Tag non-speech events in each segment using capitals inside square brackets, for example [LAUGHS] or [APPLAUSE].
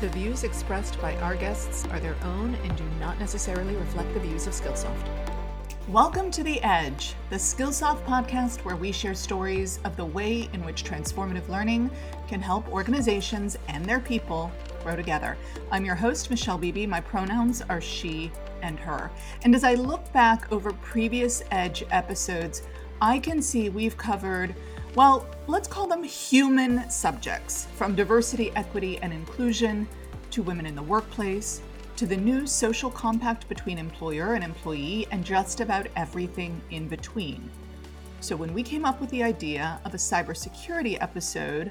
The views expressed by our guests are their own and do not necessarily reflect the views of Skillsoft. Welcome to The Edge, the Skillsoft podcast where we share stories of the way in which transformative learning can help organizations and their people grow together. I'm your host, Michelle Beebe. My pronouns are she and her. And as I look back over previous Edge episodes, I can see we've covered, well, let's call them human subjects, from diversity, equity, and inclusion to women in the workplace to the new social compact between employer and employee, and just about everything in between. So, when we came up with the idea of a cybersecurity episode,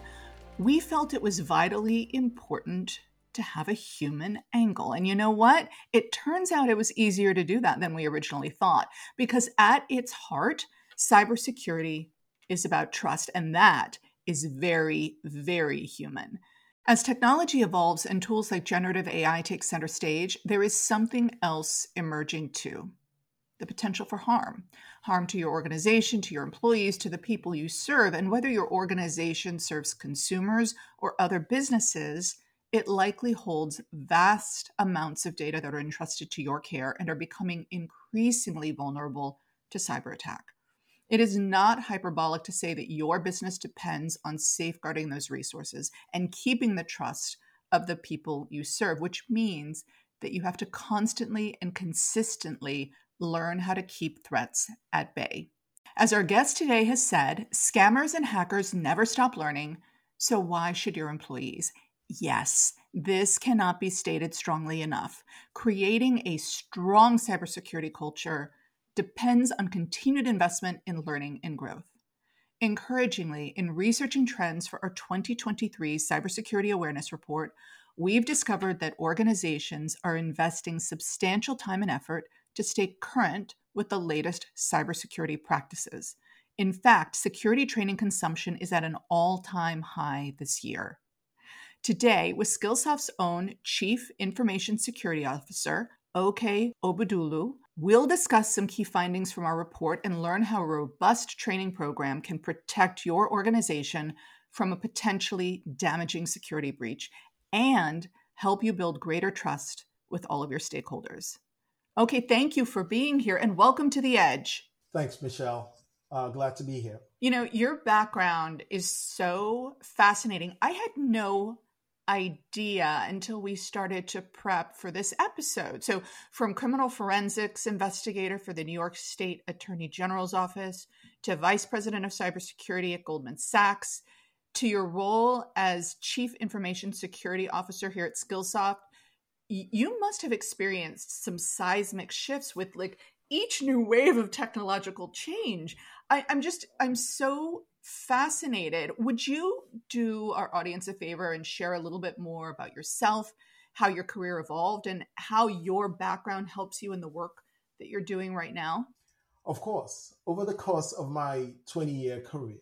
we felt it was vitally important to have a human angle. And you know what? It turns out it was easier to do that than we originally thought, because at its heart, cybersecurity is about trust, and that is very, very human. As technology evolves and tools like generative AI take center stage, there is something else emerging too the potential for harm. Harm to your organization, to your employees, to the people you serve. And whether your organization serves consumers or other businesses, it likely holds vast amounts of data that are entrusted to your care and are becoming increasingly vulnerable to cyber attack. It is not hyperbolic to say that your business depends on safeguarding those resources and keeping the trust of the people you serve, which means that you have to constantly and consistently learn how to keep threats at bay. As our guest today has said, scammers and hackers never stop learning, so why should your employees? Yes, this cannot be stated strongly enough. Creating a strong cybersecurity culture depends on continued investment in learning and growth. Encouragingly, in researching trends for our 2023 Cybersecurity Awareness Report, we've discovered that organizations are investing substantial time and effort to stay current with the latest cybersecurity practices. In fact, security training consumption is at an all time high this year. Today, with Skillsoft's own Chief Information Security Officer, Okey Obudulu, We'll discuss some key findings from our report and learn how a robust training program can protect your organization from a potentially damaging security breach and help you build greater trust with all of your stakeholders. Okey, thank you for being here and welcome to The Edge. Thanks, Michelle. Uh, glad to be here. You know, your background is so fascinating. I had no idea until we started to prep for this episode. So, from criminal forensics investigator for the New York State Attorney General's office to vice president of cybersecurity at Goldman Sachs to your role as chief information security officer here at Skillsoft, you must have experienced some seismic shifts with like each new wave of technological change. I, I'm just, I'm so fascinated. Would you do our audience a favor and share a little bit more about yourself, how your career evolved, and how your background helps you in the work that you're doing right now? Of course. Over the course of my 20 year career,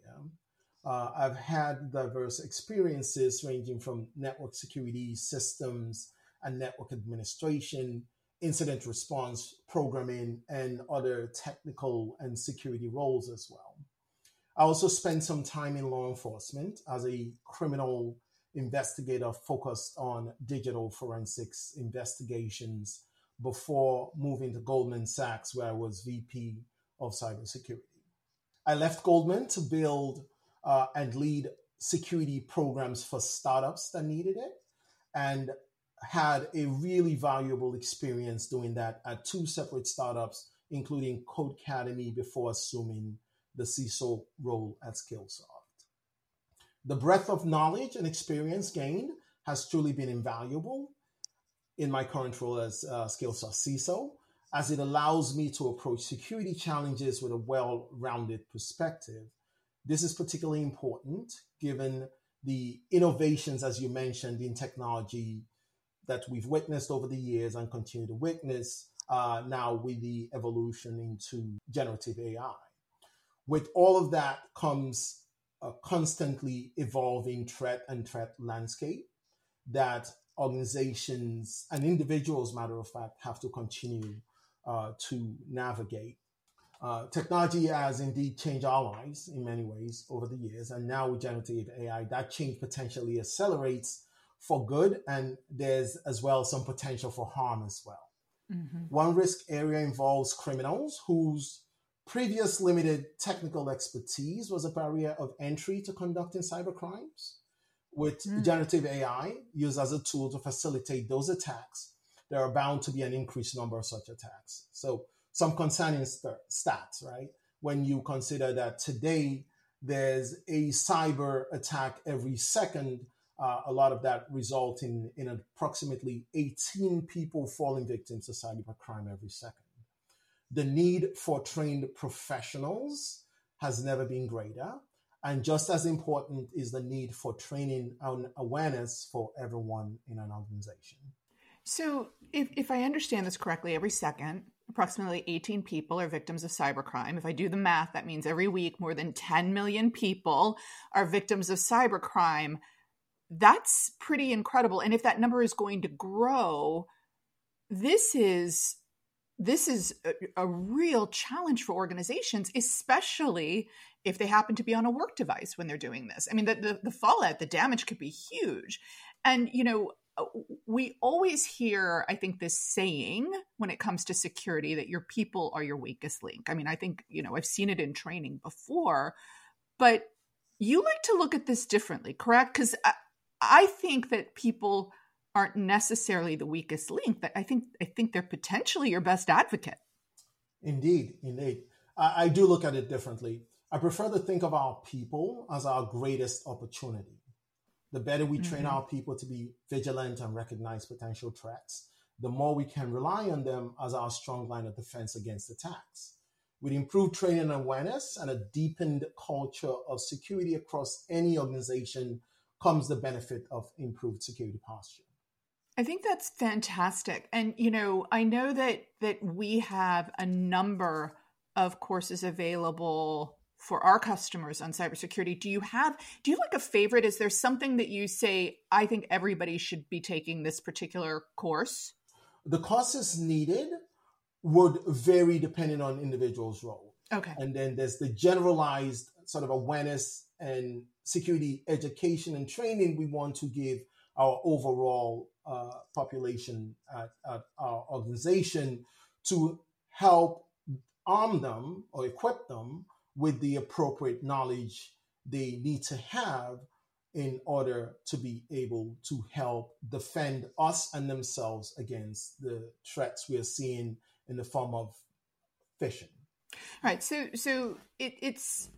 uh, I've had diverse experiences ranging from network security systems and network administration, incident response programming, and other technical and security roles as well. I also spent some time in law enforcement as a criminal investigator focused on digital forensics investigations before moving to Goldman Sachs, where I was VP of cybersecurity. I left Goldman to build uh, and lead security programs for startups that needed it and had a really valuable experience doing that at two separate startups, including Codecademy before assuming the CISO role at Skillsoft. The breadth of knowledge and experience gained has truly been invaluable in my current role as uh, Skillsoft CISO, as it allows me to approach security challenges with a well rounded perspective. This is particularly important given the innovations, as you mentioned, in technology that we've witnessed over the years and continue to witness uh, now with the evolution into generative AI with all of that comes a constantly evolving threat and threat landscape that organizations and individuals, matter of fact, have to continue uh, to navigate. Uh, technology has indeed changed our lives in many ways over the years, and now with generative AI, that change potentially accelerates for good, and there's as well some potential for harm as well. Mm-hmm. One risk area involves criminals whose previous limited technical expertise was a barrier of entry to conducting cyber crimes. With Mm. generative AI used as a tool to facilitate those attacks, there are bound to be an increased number of such attacks. So, some concerning st- stats, right? When you consider that today there's a cyber attack every second, uh, a lot of that result in, in approximately 18 people falling victims to cyber crime every second. The need for trained professionals has never been greater. And just as important is the need for training and awareness for everyone in an organization. So, if, if I understand this correctly, every second, approximately 18 people are victims of cybercrime. If I do the math, that means every week more than 10 million people are victims of cybercrime. That's pretty incredible. And if that number is going to grow, this is this is a, a real challenge for organizations, especially if they happen to be on a work device when they're doing this. I mean, the, the, the fallout, the damage could be huge. And, you know, uh, we always hear, I think, this saying when it comes to security that your people are your weakest link. I mean, I think, you know, I've seen it in training before, but you like to look at this differently, correct? Because I, I think that people aren't necessarily the weakest link. That I think I think they're potentially your best advocate. Indeed, indeed. I, I do look at it differently. I prefer to think of our people as our greatest opportunity. The better we train Mhm. our people to be vigilant and recognize potential threats, the more we can rely on them as our strong line of defense against attacks. With improved training and awareness and a deepened culture of security across any organization comes the benefit of improved security posture. I think that's fantastic. And you know, I know that that we have a number of courses available for our customers on cybersecurity. Do you have do you like a favorite? Is there something that you say I think everybody should be taking this particular course? The courses needed would vary depending on individual's role. Okay. And then there's the generalized sort of awareness and security education and training we want to give our overall Uh, population at, at our organization to help arm them or equip them with the appropriate knowledge they need to have in order to be able to help defend us and themselves against the threats we are seeing in the form of phishing. All right. So so it, it's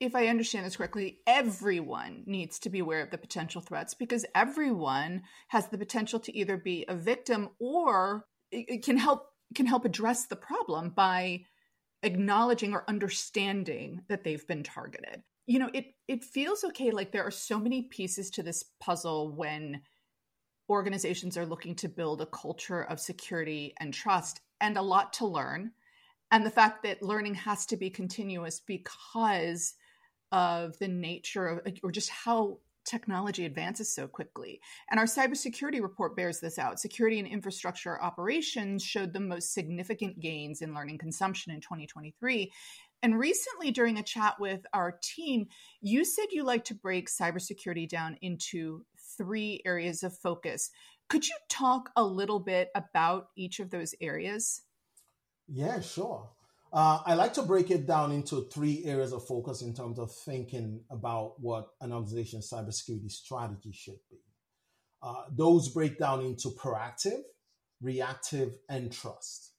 if I understand this correctly, everyone needs to be aware of the potential threats because everyone has the potential to either be a victim or it, can help can help address the problem by acknowledging or understanding that they've been targeted. You know, it it feels Okey like there are so many pieces to this puzzle when organizations are looking to build a culture of security and trust and a lot to learn and the fact that learning has to be continuous because of the nature of or just how technology advances so quickly. And our cybersecurity report bears this out. Security and infrastructure operations showed the most significant gains in learning consumption in 2023. And recently, during a chat with our team, you said you like to break cybersecurity down into three areas of focus. Could you talk a little bit about each of those areas? Yeah, sure. Uh, I like to break it down into three areas of focus in terms of thinking about what an organization's cybersecurity strategy should be. Uh, those break down into proactive, reactive, and trust.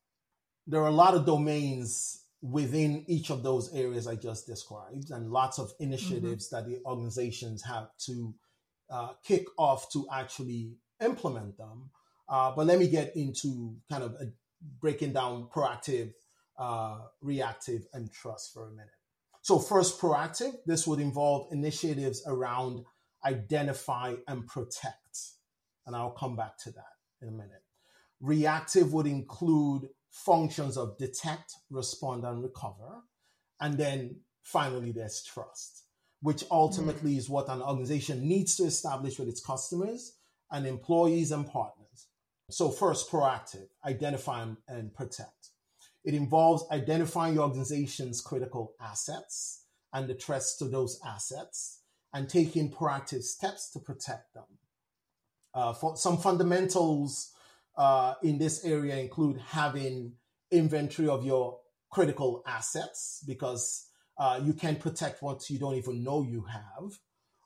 There are a lot of domains within each of those areas I just described, and lots of initiatives mm-hmm. that the organizations have to uh, kick off to actually implement them. Uh, but let me get into kind of a, breaking down proactive, uh, reactive, and trust for a minute. So, first, proactive, this would involve initiatives around identify and protect. And I'll come back to that in a minute. Reactive would include functions of detect, respond, and recover. And then finally, there's trust, which ultimately mm-hmm. is what an organization needs to establish with its customers and employees and partners. So, first, proactive, identify and protect. It involves identifying your organization's critical assets and the threats to those assets and taking proactive steps to protect them. Uh, for some fundamentals uh, in this area include having inventory of your critical assets because uh, you can protect what you don't even know you have.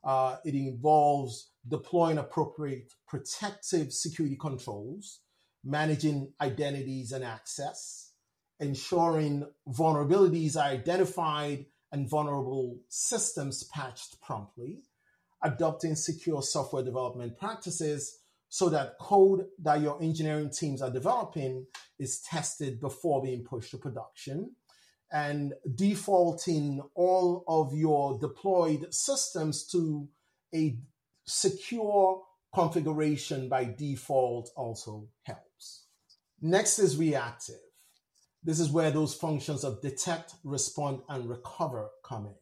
Uh, it involves deploying appropriate protective security controls, managing identities and access, ensuring vulnerabilities are identified and vulnerable systems patched promptly, adopting secure software development practices so that code that your engineering teams are developing is tested before being pushed to production and defaulting all of your deployed systems to a secure configuration by default also helps. Next is reactive. This is where those functions of detect, respond, and recover come in.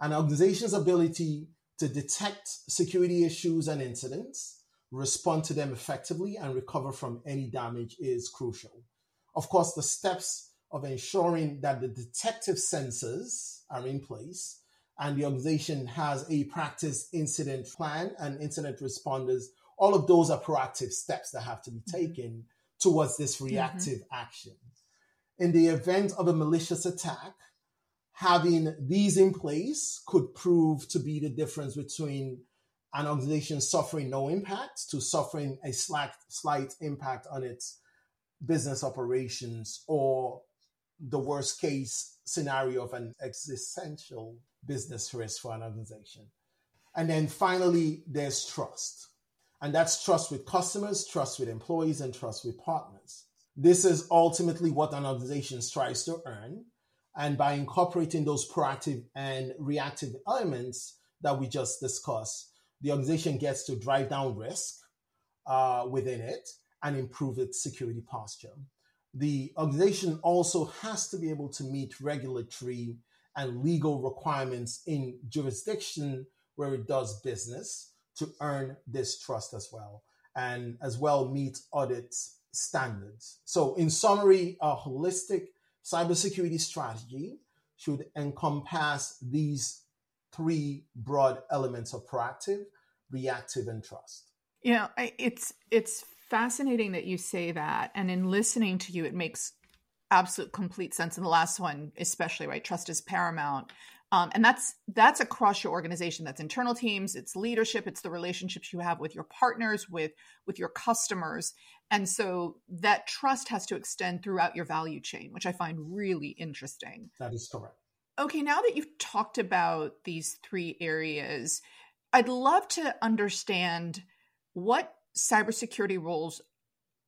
An organization's ability to detect security issues and incidents, respond to them effectively, and recover from any damage is crucial. Of course, the steps of ensuring that the detective sensors are in place and the organization has a practice incident plan and incident responders. All of those are proactive steps that have to be mm-hmm. taken towards this mm-hmm. reactive mm-hmm. action. In the event of a malicious attack, having these in place could prove to be the difference between an organization suffering no impact to suffering a slight, slight impact on its business operations or the worst case scenario of an existential business risk for an organization. And then finally, there's trust. And that's trust with customers, trust with employees, and trust with partners. This is ultimately what an organization strives to earn. And by incorporating those proactive and reactive elements that we just discussed, the organization gets to drive down risk uh, within it and improve its security posture the organization also has to be able to meet regulatory and legal requirements in jurisdiction where it does business to earn this trust as well and as well meet audit standards. So in summary, a holistic cybersecurity strategy should encompass these three broad elements of proactive, reactive, and trust. You know, it's it's fascinating that you say that. And in listening to you, it makes absolute complete sense. And the last one, especially, right? Trust is paramount. Um, and that's that's across your organization. That's internal teams it's leadership it's the relationships you have with your partners with with your customers. And so that trust has to extend throughout your value chain which i find really interesting. That is correct. Okay now that you've talked about these three areas i'd love to understand what cybersecurity roles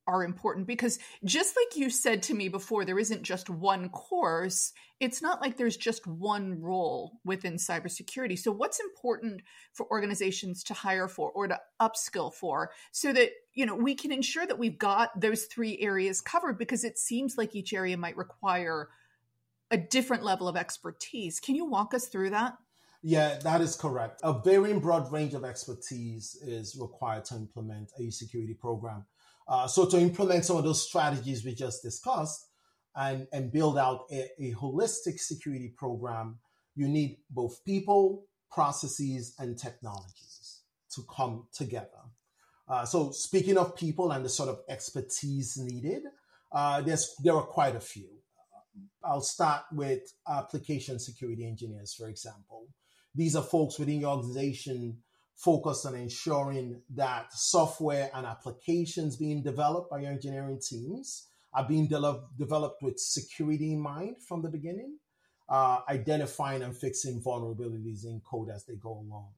are important because just like you said to me before, there isn't just one course. It's not like there's just one role within cybersecurity. So, what's important for organizations to hire for or to upskill for so that you know we can ensure that we've got those three areas covered because it seems like each area might require a different level of expertise. Can you walk us through that? Yeah, that is correct. A very broad range of expertise is required to implement a security program. Uh, so, to implement some of those strategies we just discussed and, and build out a, a holistic security program, you need both people, processes, and technologies to come together. Uh, so, speaking of people and the sort of expertise needed, uh, there's there are quite a few. I'll start with application security engineers, for example. These are folks within your organization focused on ensuring that software and applications being developed by your engineering teams are being de- developed with security in mind from the beginning, uh, identifying and fixing vulnerabilities in code as they go along.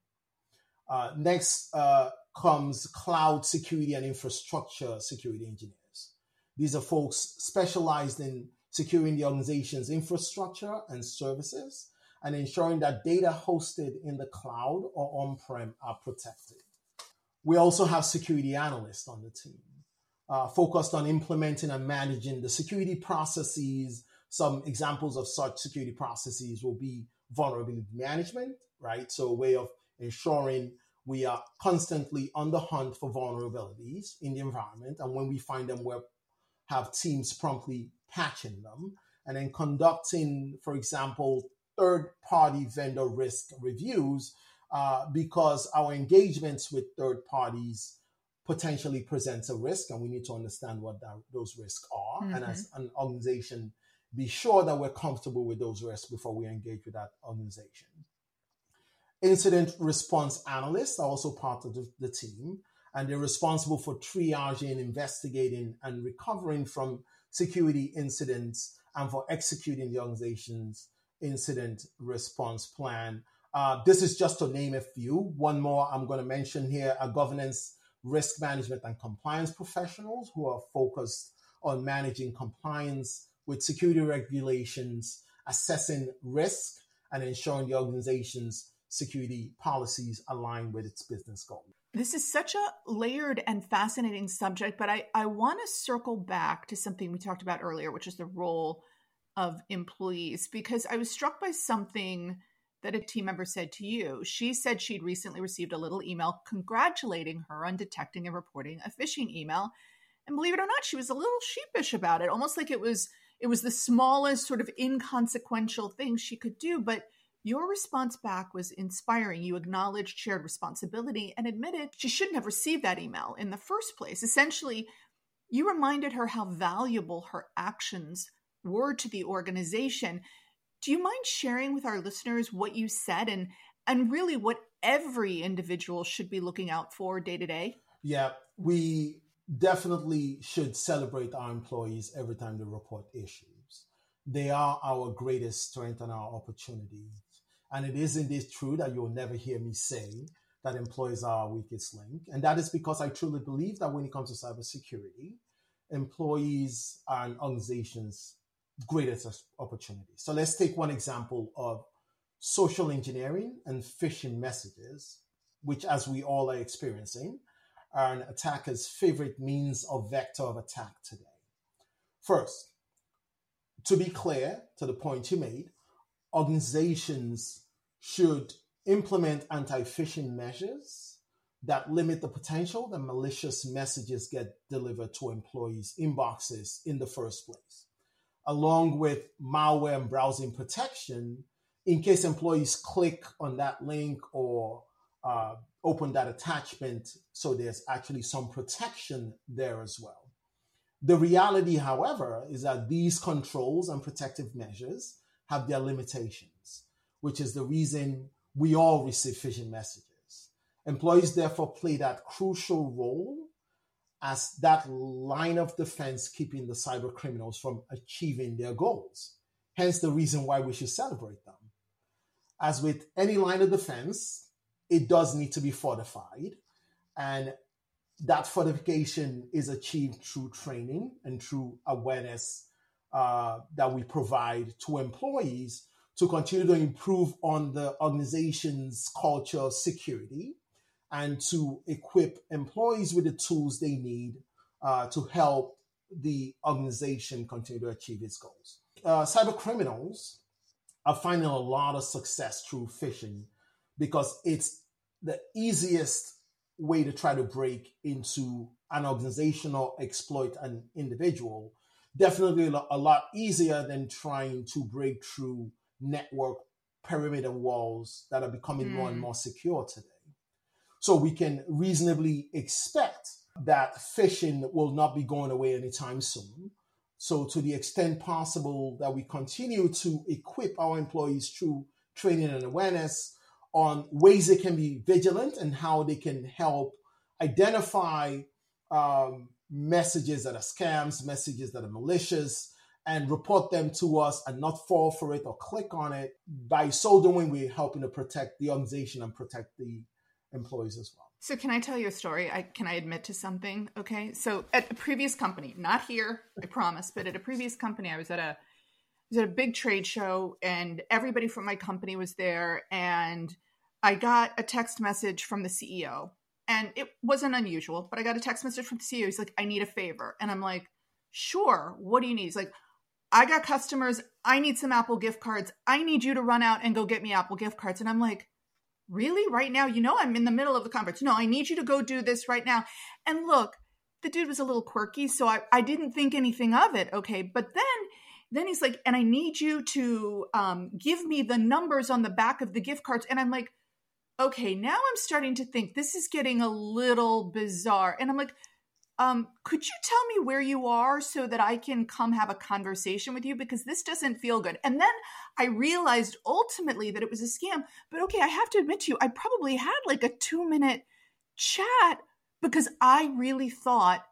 Uh, next uh, comes cloud security and infrastructure security engineers. These are folks specialized in securing the organization's infrastructure and services and ensuring that data hosted in the cloud or on prem are protected. We also have security analysts on the team, uh, focused on implementing and managing the security processes. Some examples of such security processes will be vulnerability management, right? So, a way of ensuring we are constantly on the hunt for vulnerabilities in the environment. And when we find them, we have teams promptly patching them. And then conducting, for example, third party vendor risk reviews uh, because our engagements with third parties potentially presents a risk, and we need to understand what that, those risks are. Mm-hmm. And as an organization, be sure that we're comfortable with those risks before we engage with that organization. Incident response analysts are also part of the, the team, and they're responsible for triaging, investigating, and recovering from security incidents and for executing the organization's incident response plan. Uh, this is just to name a few. One more I'm going to mention here are governance, risk management, and compliance professionals who are focused on managing compliance with security regulations, assessing risk, and ensuring the organization's security policies align with its business goals. This is such a layered and fascinating subject, but I, I want to circle back to something we talked about earlier, which is the role of employees, because I was struck by something that a team member said to you. She said she'd recently received a little email congratulating her on detecting and reporting a phishing email. And believe it or not, she was a little sheepish about it, almost like it was it was the smallest sort of inconsequential thing she could do. But your response back was inspiring. You acknowledged shared responsibility and admitted she shouldn't have received that email in the first place. Essentially, you reminded her how valuable her actions were to the organization. Do you mind sharing with our listeners what you said and and really what every individual should be looking out for day to day? Yeah, we definitely should celebrate our employees every time they report issues. They are our greatest strength and our opportunities. And it is indeed true that you'll never hear me say that employees are our weakest link. And that is because I truly believe that when it comes to cybersecurity, employees and organizations' greatest opportunity. So let's take one example of social engineering and phishing messages, which, as we all are experiencing, are an attacker's favorite means of vector of attack today. First, to be clear to the point you made, organizations should implement anti phishing measures that limit the potential that malicious messages get delivered to employees' inboxes in the first place, along with malware and browsing protection in case employees click on that link or uh, open that attachment so there's actually some protection there as well. The reality, however, is that these controls and protective measures have their limitations, which is the reason we all receive phishing messages. Employees therefore play that crucial role as that line of defense keeping the cyber criminals from achieving their goals. Hence the reason why we should celebrate them. As with any line of defense, it does need to be fortified. And that fortification is achieved through training and through awareness uh, that we provide to employees to continue to improve on the organization's culture of security and to equip employees with the tools they need uh, to help the organization continue to achieve its goals. Uh, cyber criminals are finding a lot of success through phishing because it's the easiest way to try to break into an organization or exploit an individual. Definitely a lot easier than trying to break through network perimeter walls that are becoming mm. more and hmm. more secure today. So we can reasonably expect that phishing will not be going away anytime soon. So, to the extent possible, that we continue to equip our employees through training and awareness, on ways they can be vigilant and how they can help identify um, messages that are scams, messages that are malicious, and report them to us and not fall for it or click on it. By so doing, we're helping to protect the organization and protect the employees as well. So, can I tell you a story? I, can I admit to something? Okay. So, at a previous company, not here, I promise, but at a previous company, I was at a was at a big trade show, and everybody from my company was there, and I got a text message from the CEO and it wasn't unusual, but I got a text message from the CEO. He's like, I need a favor. And I'm like, sure. What do you need? He's like, I got customers. I need some Apple gift cards. I need you to run out and go get me Apple gift cards. And I'm like, really? Right now? You know, I'm in the middle of the conference. No, I need you to go do this right now. And look, the dude was a little quirky, so I, I didn't think anything of it. Okay. But then then he's like, and I need you to um, give me the numbers on the back of the gift cards. And I'm like, okay, now I'm starting to think this is getting a little bizarre. And I'm like, um, could you tell me where you are so that I can come have a conversation with you? Because this doesn't feel good. And then I realized ultimately that it was a scam. But okay, I have to admit to you, I probably had like a two minute chat because I really thought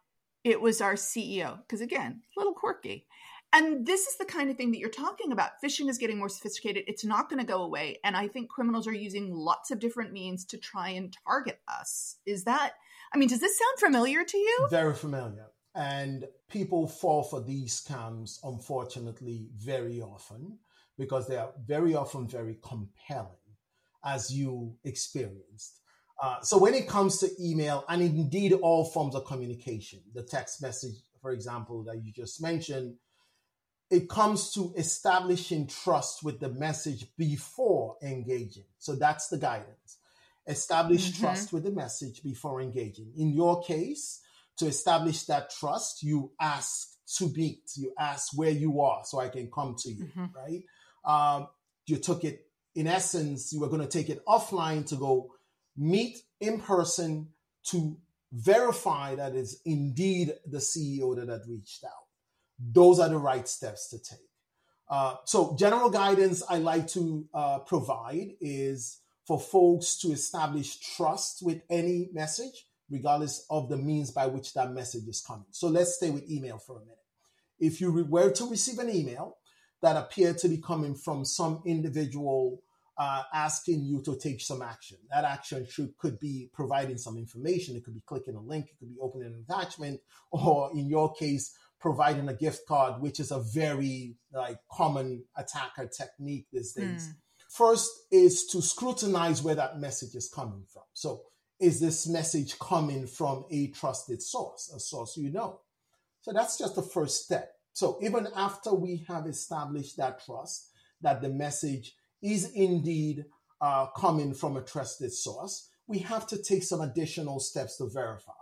it was our CEO. Because again, a little quirky. And this is the kind of thing that you're talking about. Phishing is getting more sophisticated. It's not going to go away. And I think criminals are using lots of different means to try and target us. Is that, I mean, does this sound familiar to you? Very familiar. And people fall for these scams, unfortunately, very often because they are very often very compelling, as you experienced. Uh, so when it comes to email and indeed all forms of communication, the text message, for example, that you just mentioned, it comes to establishing trust with the message before engaging. So that's the guidance. Establish mm-hmm. trust with the message before engaging. In your case, to establish that trust, you ask to meet. You ask where you are so I can come to you, mm-hmm. right? Um, you took it, in essence, you were going to take it offline to go meet in person to verify that it's indeed the CEO that had reached out those are the right steps to take. Uh, so, general guidance I like to uh, provide is for folks to establish trust with any message, regardless of the means by which that message is coming. So, let's stay with email for a minute. If you were to receive an email that appeared to be coming from some individual uh, asking you to take some action, that action should could be providing some information. It could be clicking a link, it could be opening an attachment, or in your case, providing a gift card, which is a very like common attacker technique these days. Mm. First is to scrutinize where that message is coming from. So is this message coming from a trusted source, a source you know? So that's just the first step. So even after we have established that trust, that the message is indeed uh, coming from a trusted source, we have to take some additional steps to verify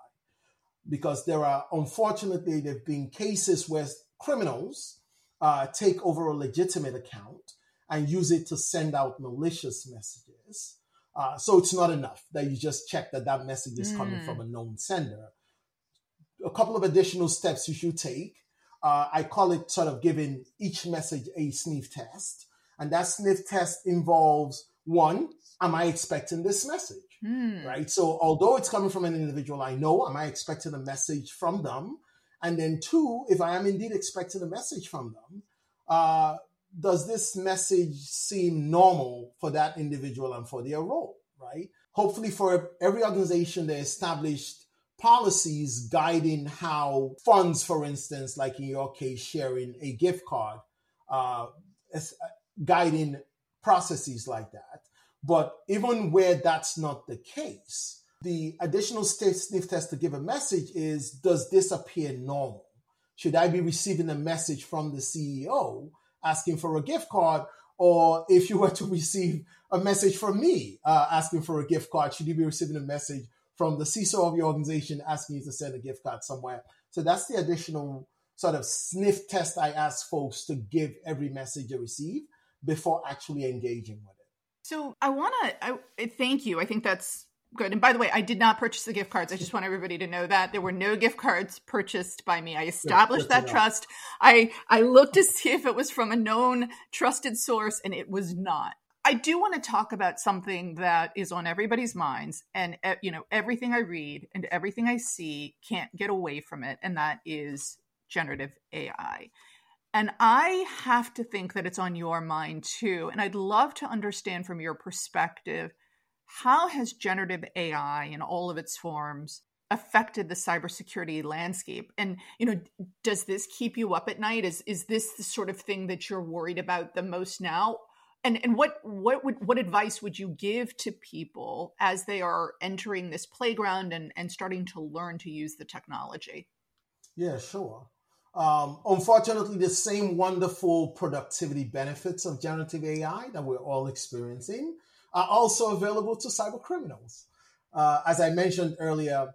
because there are unfortunately there have been cases where criminals uh, take over a legitimate account and use it to send out malicious messages. Uh, so it's not enough that you just check that that message is mm. coming from a known sender. A couple of additional steps you should take. Uh, I call it sort of giving each message a sniff test. And that sniff test involves one, am I expecting this message? Mm. Right. So, although it's coming from an individual I know, am I expecting a message from them? And then, two, if I am indeed expecting a message from them, uh, does this message seem normal for that individual and for their role? Right. Hopefully, for every organization, they established policies guiding how funds, for instance, like in your case, sharing a gift card, uh, uh guiding processes like that. But even where that's not the case, the additional sniff test to give a message is Does this appear normal? Should I be receiving a message from the CEO asking for a gift card? Or if you [LAUGHS] were to receive a message from me uh, asking for a gift card, should you be receiving a message from the CISO of your organization asking you to send a gift card somewhere? So that's the additional sort of sniff test I ask folks to give every message they receive before actually engaging with it. So I want to I thank you. I think that's good. And by the way, I did not purchase the gift cards. I just want everybody to know that there were no gift cards purchased by me. I established that trust. I I looked to see if it was from a known trusted source and it was not. I do want to talk about something that is on everybody's minds and you know everything I read and everything I see can't get away from it and that is generative AI. And I have to think that it's on your mind too. And I'd love to understand from your perspective how has generative AI in all of its forms affected the cybersecurity landscape? And you know, does this keep you up at night? Is is this the sort of thing that you're worried about the most now? And and what what would what advice would you give to people as they are entering this playground and, and starting to learn to use the technology? Yeah, sure. Um, unfortunately, the same wonderful productivity benefits of generative AI that we're all experiencing are also available to cyber criminals. Uh, as I mentioned earlier,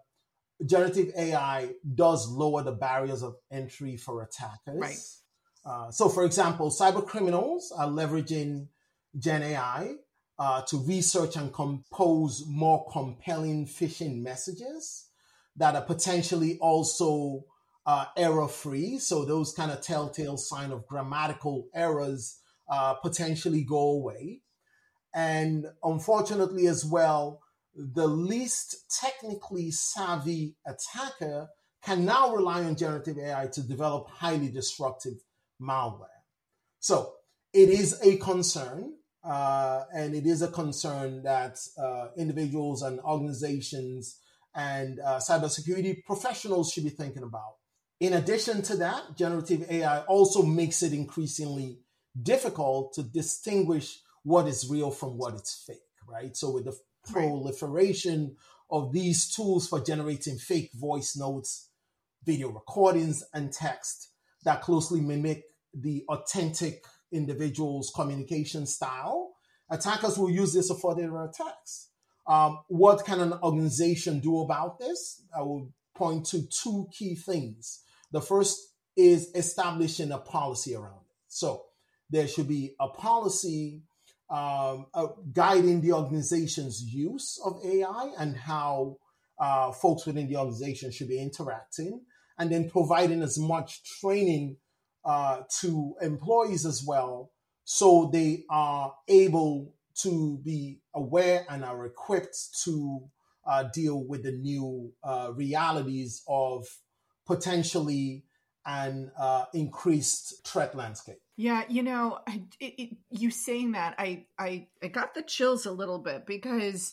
generative AI does lower the barriers of entry for attackers. Right. Uh, so, for example, cyber criminals are leveraging Gen AI uh, to research and compose more compelling phishing messages that are potentially also uh, error free. So those kind of telltale sign of grammatical errors uh, potentially go away. And unfortunately, as well, the least technically savvy attacker can now rely on generative AI to develop highly disruptive malware. So it is a concern, uh, and it is a concern that uh, individuals and organizations and uh, cybersecurity professionals should be thinking about. In addition to that, generative AI also makes it increasingly difficult to distinguish what is real from what is fake, right? So with the proliferation of these tools for generating fake voice notes, video recordings, and text that closely mimic the authentic individual's communication style, attackers will use this for their attacks. Um, what can an organization do about this? I will point to two key things. The first is establishing a policy around it. So there should be a policy um, uh, guiding the organization's use of AI and how uh, folks within the organization should be interacting, and then providing as much training uh, to employees as well so they are able to be aware and are equipped to uh, deal with the new uh, realities of potentially an uh, increased threat landscape. Yeah, you know, it, it, you saying that, I, I, I got the chills a little bit because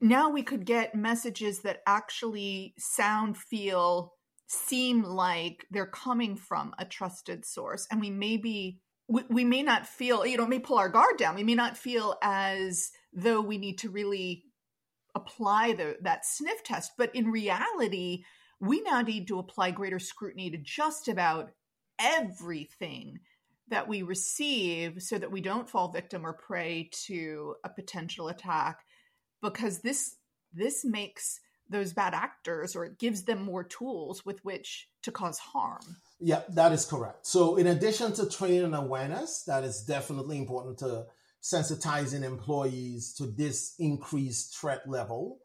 now we could get messages that actually sound, feel, seem like they're coming from a trusted source, and we may be. We, we may not feel, you know, may pull our guard down. We may not feel as though we need to really apply the that sniff test, but in reality, we now need to apply greater scrutiny to just about everything that we receive so that we don't fall victim or prey to a potential attack because this this makes those bad actors or it gives them more tools with which to cause harm. Yeah that is correct. So in addition to training and awareness that is definitely important to sensitizing employees to this increased threat level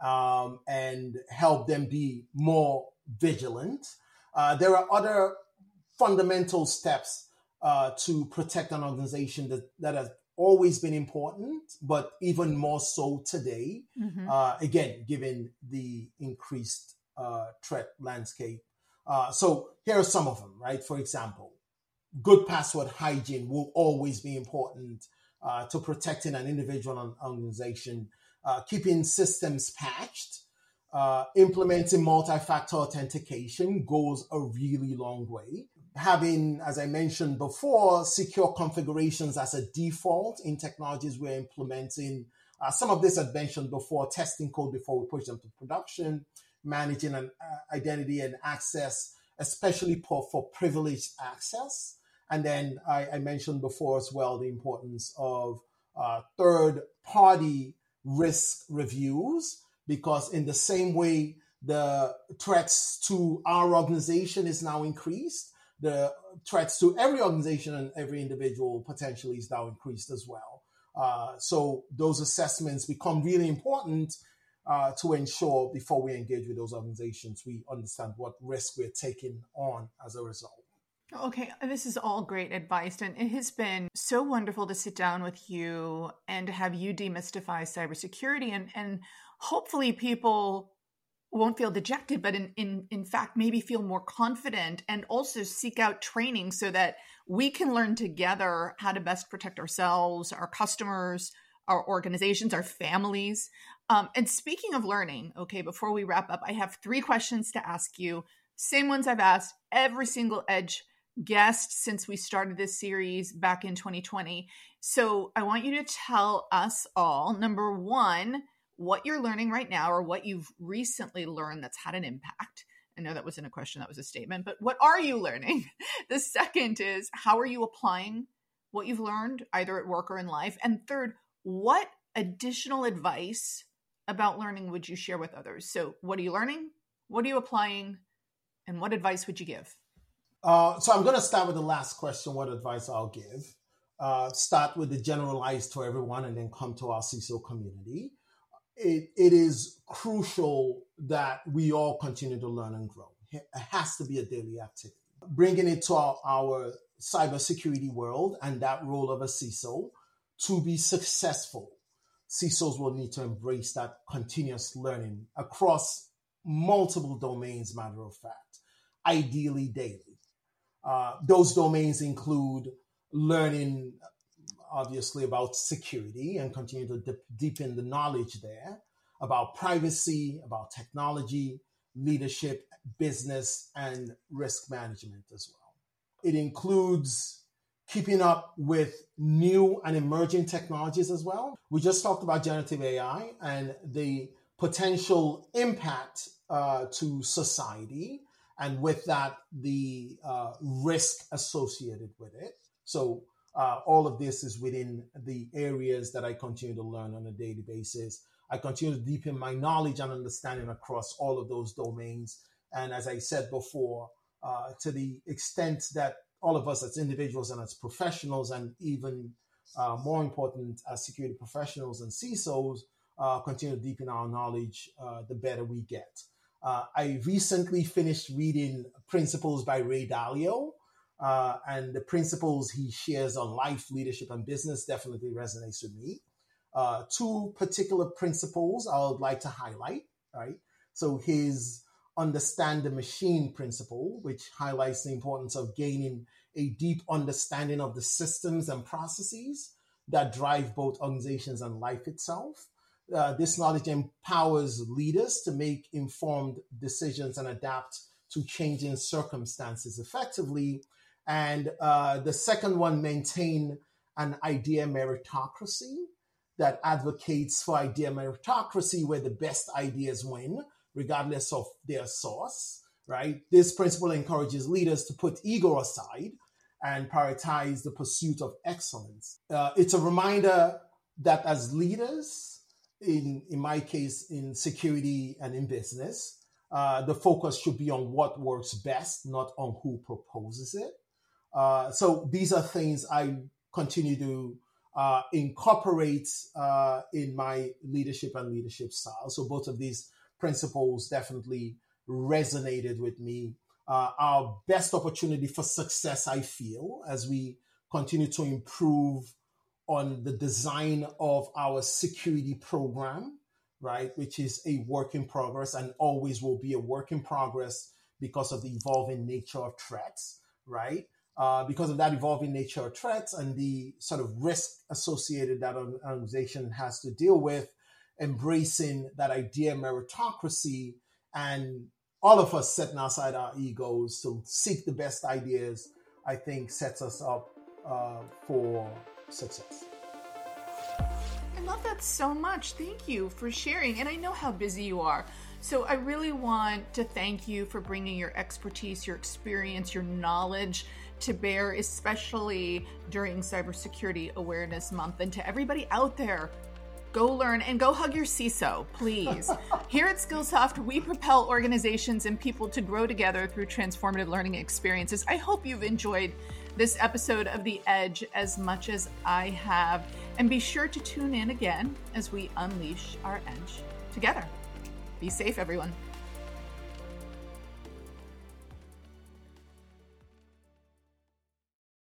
um, and help them be more vigilant uh, there are other fundamental steps uh, to protect an organization that, that has always been important, but even more so today. Mm-hmm. Uh, again, given the increased uh, threat landscape. Uh, so here are some of them, right? For example, good password hygiene will always be important uh, to protecting an individual and organization. Uh, keeping systems patched, implementing multi-factor authentication goes a really long way having, as I mentioned before, secure configurations as a default in technologies we're implementing. Uh, some of this I've mentioned before, testing code before we push them to production, managing an uh, identity and access, especially for, for privileged access. And then I, I, mentioned before as well the importance of uh, third party risk reviews, because in the same way the threats to our organization is now increased, the threats to every organization and every individual potentially is now increased as well. Uh, so those assessments become really important uh, to ensure before we engage with those organizations, we understand what risk we're taking on as a result. Okay, this is all great advice, and it has been so wonderful to sit down with you and to have you demystify cybersecurity, and and hopefully people won't feel dejected, but in, in, in fact, maybe feel more confident and also seek out training so that we can learn together how to best protect ourselves, our customers, our organizations, our families. Um, and speaking of learning, okay, before we wrap up, I have three questions to ask you. Same ones I've asked every single Edge guest since we started this series back in 2020. So I want you to tell us all number one, what you're learning right now or what you've recently learned that's had an impact. I know that wasn't a question, that was a statement, but what are you learning? [LAUGHS] the second is how are you applying what you've learned either at work or in life? And third, what additional advice about learning would you share with others? So, what are you learning? What are you applying? And what advice would you give? Uh, so, I'm going to start with the last question what advice I'll give. uh, start with the generalized to everyone and then come to our CISO community. It, it is crucial that we all continue to learn and grow. It has to be a daily activity. Bringing it to our, our cybersecurity world and that role of a CISO to be successful, CISOs will need to embrace that continuous learning across multiple domains, matter of fact, ideally daily. Uh, those domains include learning, obviously, about security and continue to dip, deepen the knowledge there, about privacy, about technology, leadership, business, and risk management as well. It includes keeping up with new and emerging technologies as well. We just talked about generative AI and the potential impact uh, to society, and with that, the uh, risk associated with it. So, uh, all of this is within the areas that I continue to learn on a daily basis. I continue to deepen my knowledge and understanding across all of those domains. And as I said before, uh, to the extent that all of us as individuals and as professionals, and even uh, more important as security professionals and CISOs, uh, continue to deepen our knowledge, uh, the better we get. Uh, I recently finished reading Principles by Ray Dalio, uh, and the principles he shares on life, leadership, and business definitely resonates with me. Uh, two particular principles I would like to highlight. Right, so his understand the machine principle, which highlights the importance of gaining a deep understanding of the systems and processes that drive both organizations and life itself. Uh, this knowledge empowers leaders to make informed decisions and adapt to changing circumstances effectively. And uh, the second one, maintain an idea meritocracy that advocates for idea meritocracy, where the best ideas win, regardless of their source, right? This principle encourages leaders to put ego aside and prioritize the pursuit of excellence. Uh, it's a reminder that as leaders, in in my case in security and in business. Uh, the focus should be on what works best not on who proposes it. Uh, so these are things i continue to uh, incorporate uh, in my leadership and leadership style. So both of these principles definitely resonated with me. Uh, our best opportunity for success i feel as we continue to improve on the design of our security program, right, which is a work in progress and always will be a work in progress because of the evolving nature of threats, right? Uh, because of that evolving nature of threats and the sort of risk associated that an organization has to deal with, embracing that idea meritocracy and all of us setting aside our egos to seek the best ideas, I think sets us up uh, for success. I love that so much. Thank you for sharing. And I know how busy you are. So I really want to thank you for bringing your expertise, your experience, your knowledge to bear, especially during Cybersecurity Awareness Month. And to everybody out there, go learn and go hug your CISO, please. [LAUGHS] Here at Skillsoft, we propel organizations and people to grow together through transformative learning experiences. I hope you've enjoyed this episode of The Edge as much as I have. And be sure to tune in again as we unleash our edge together. Be safe, everyone.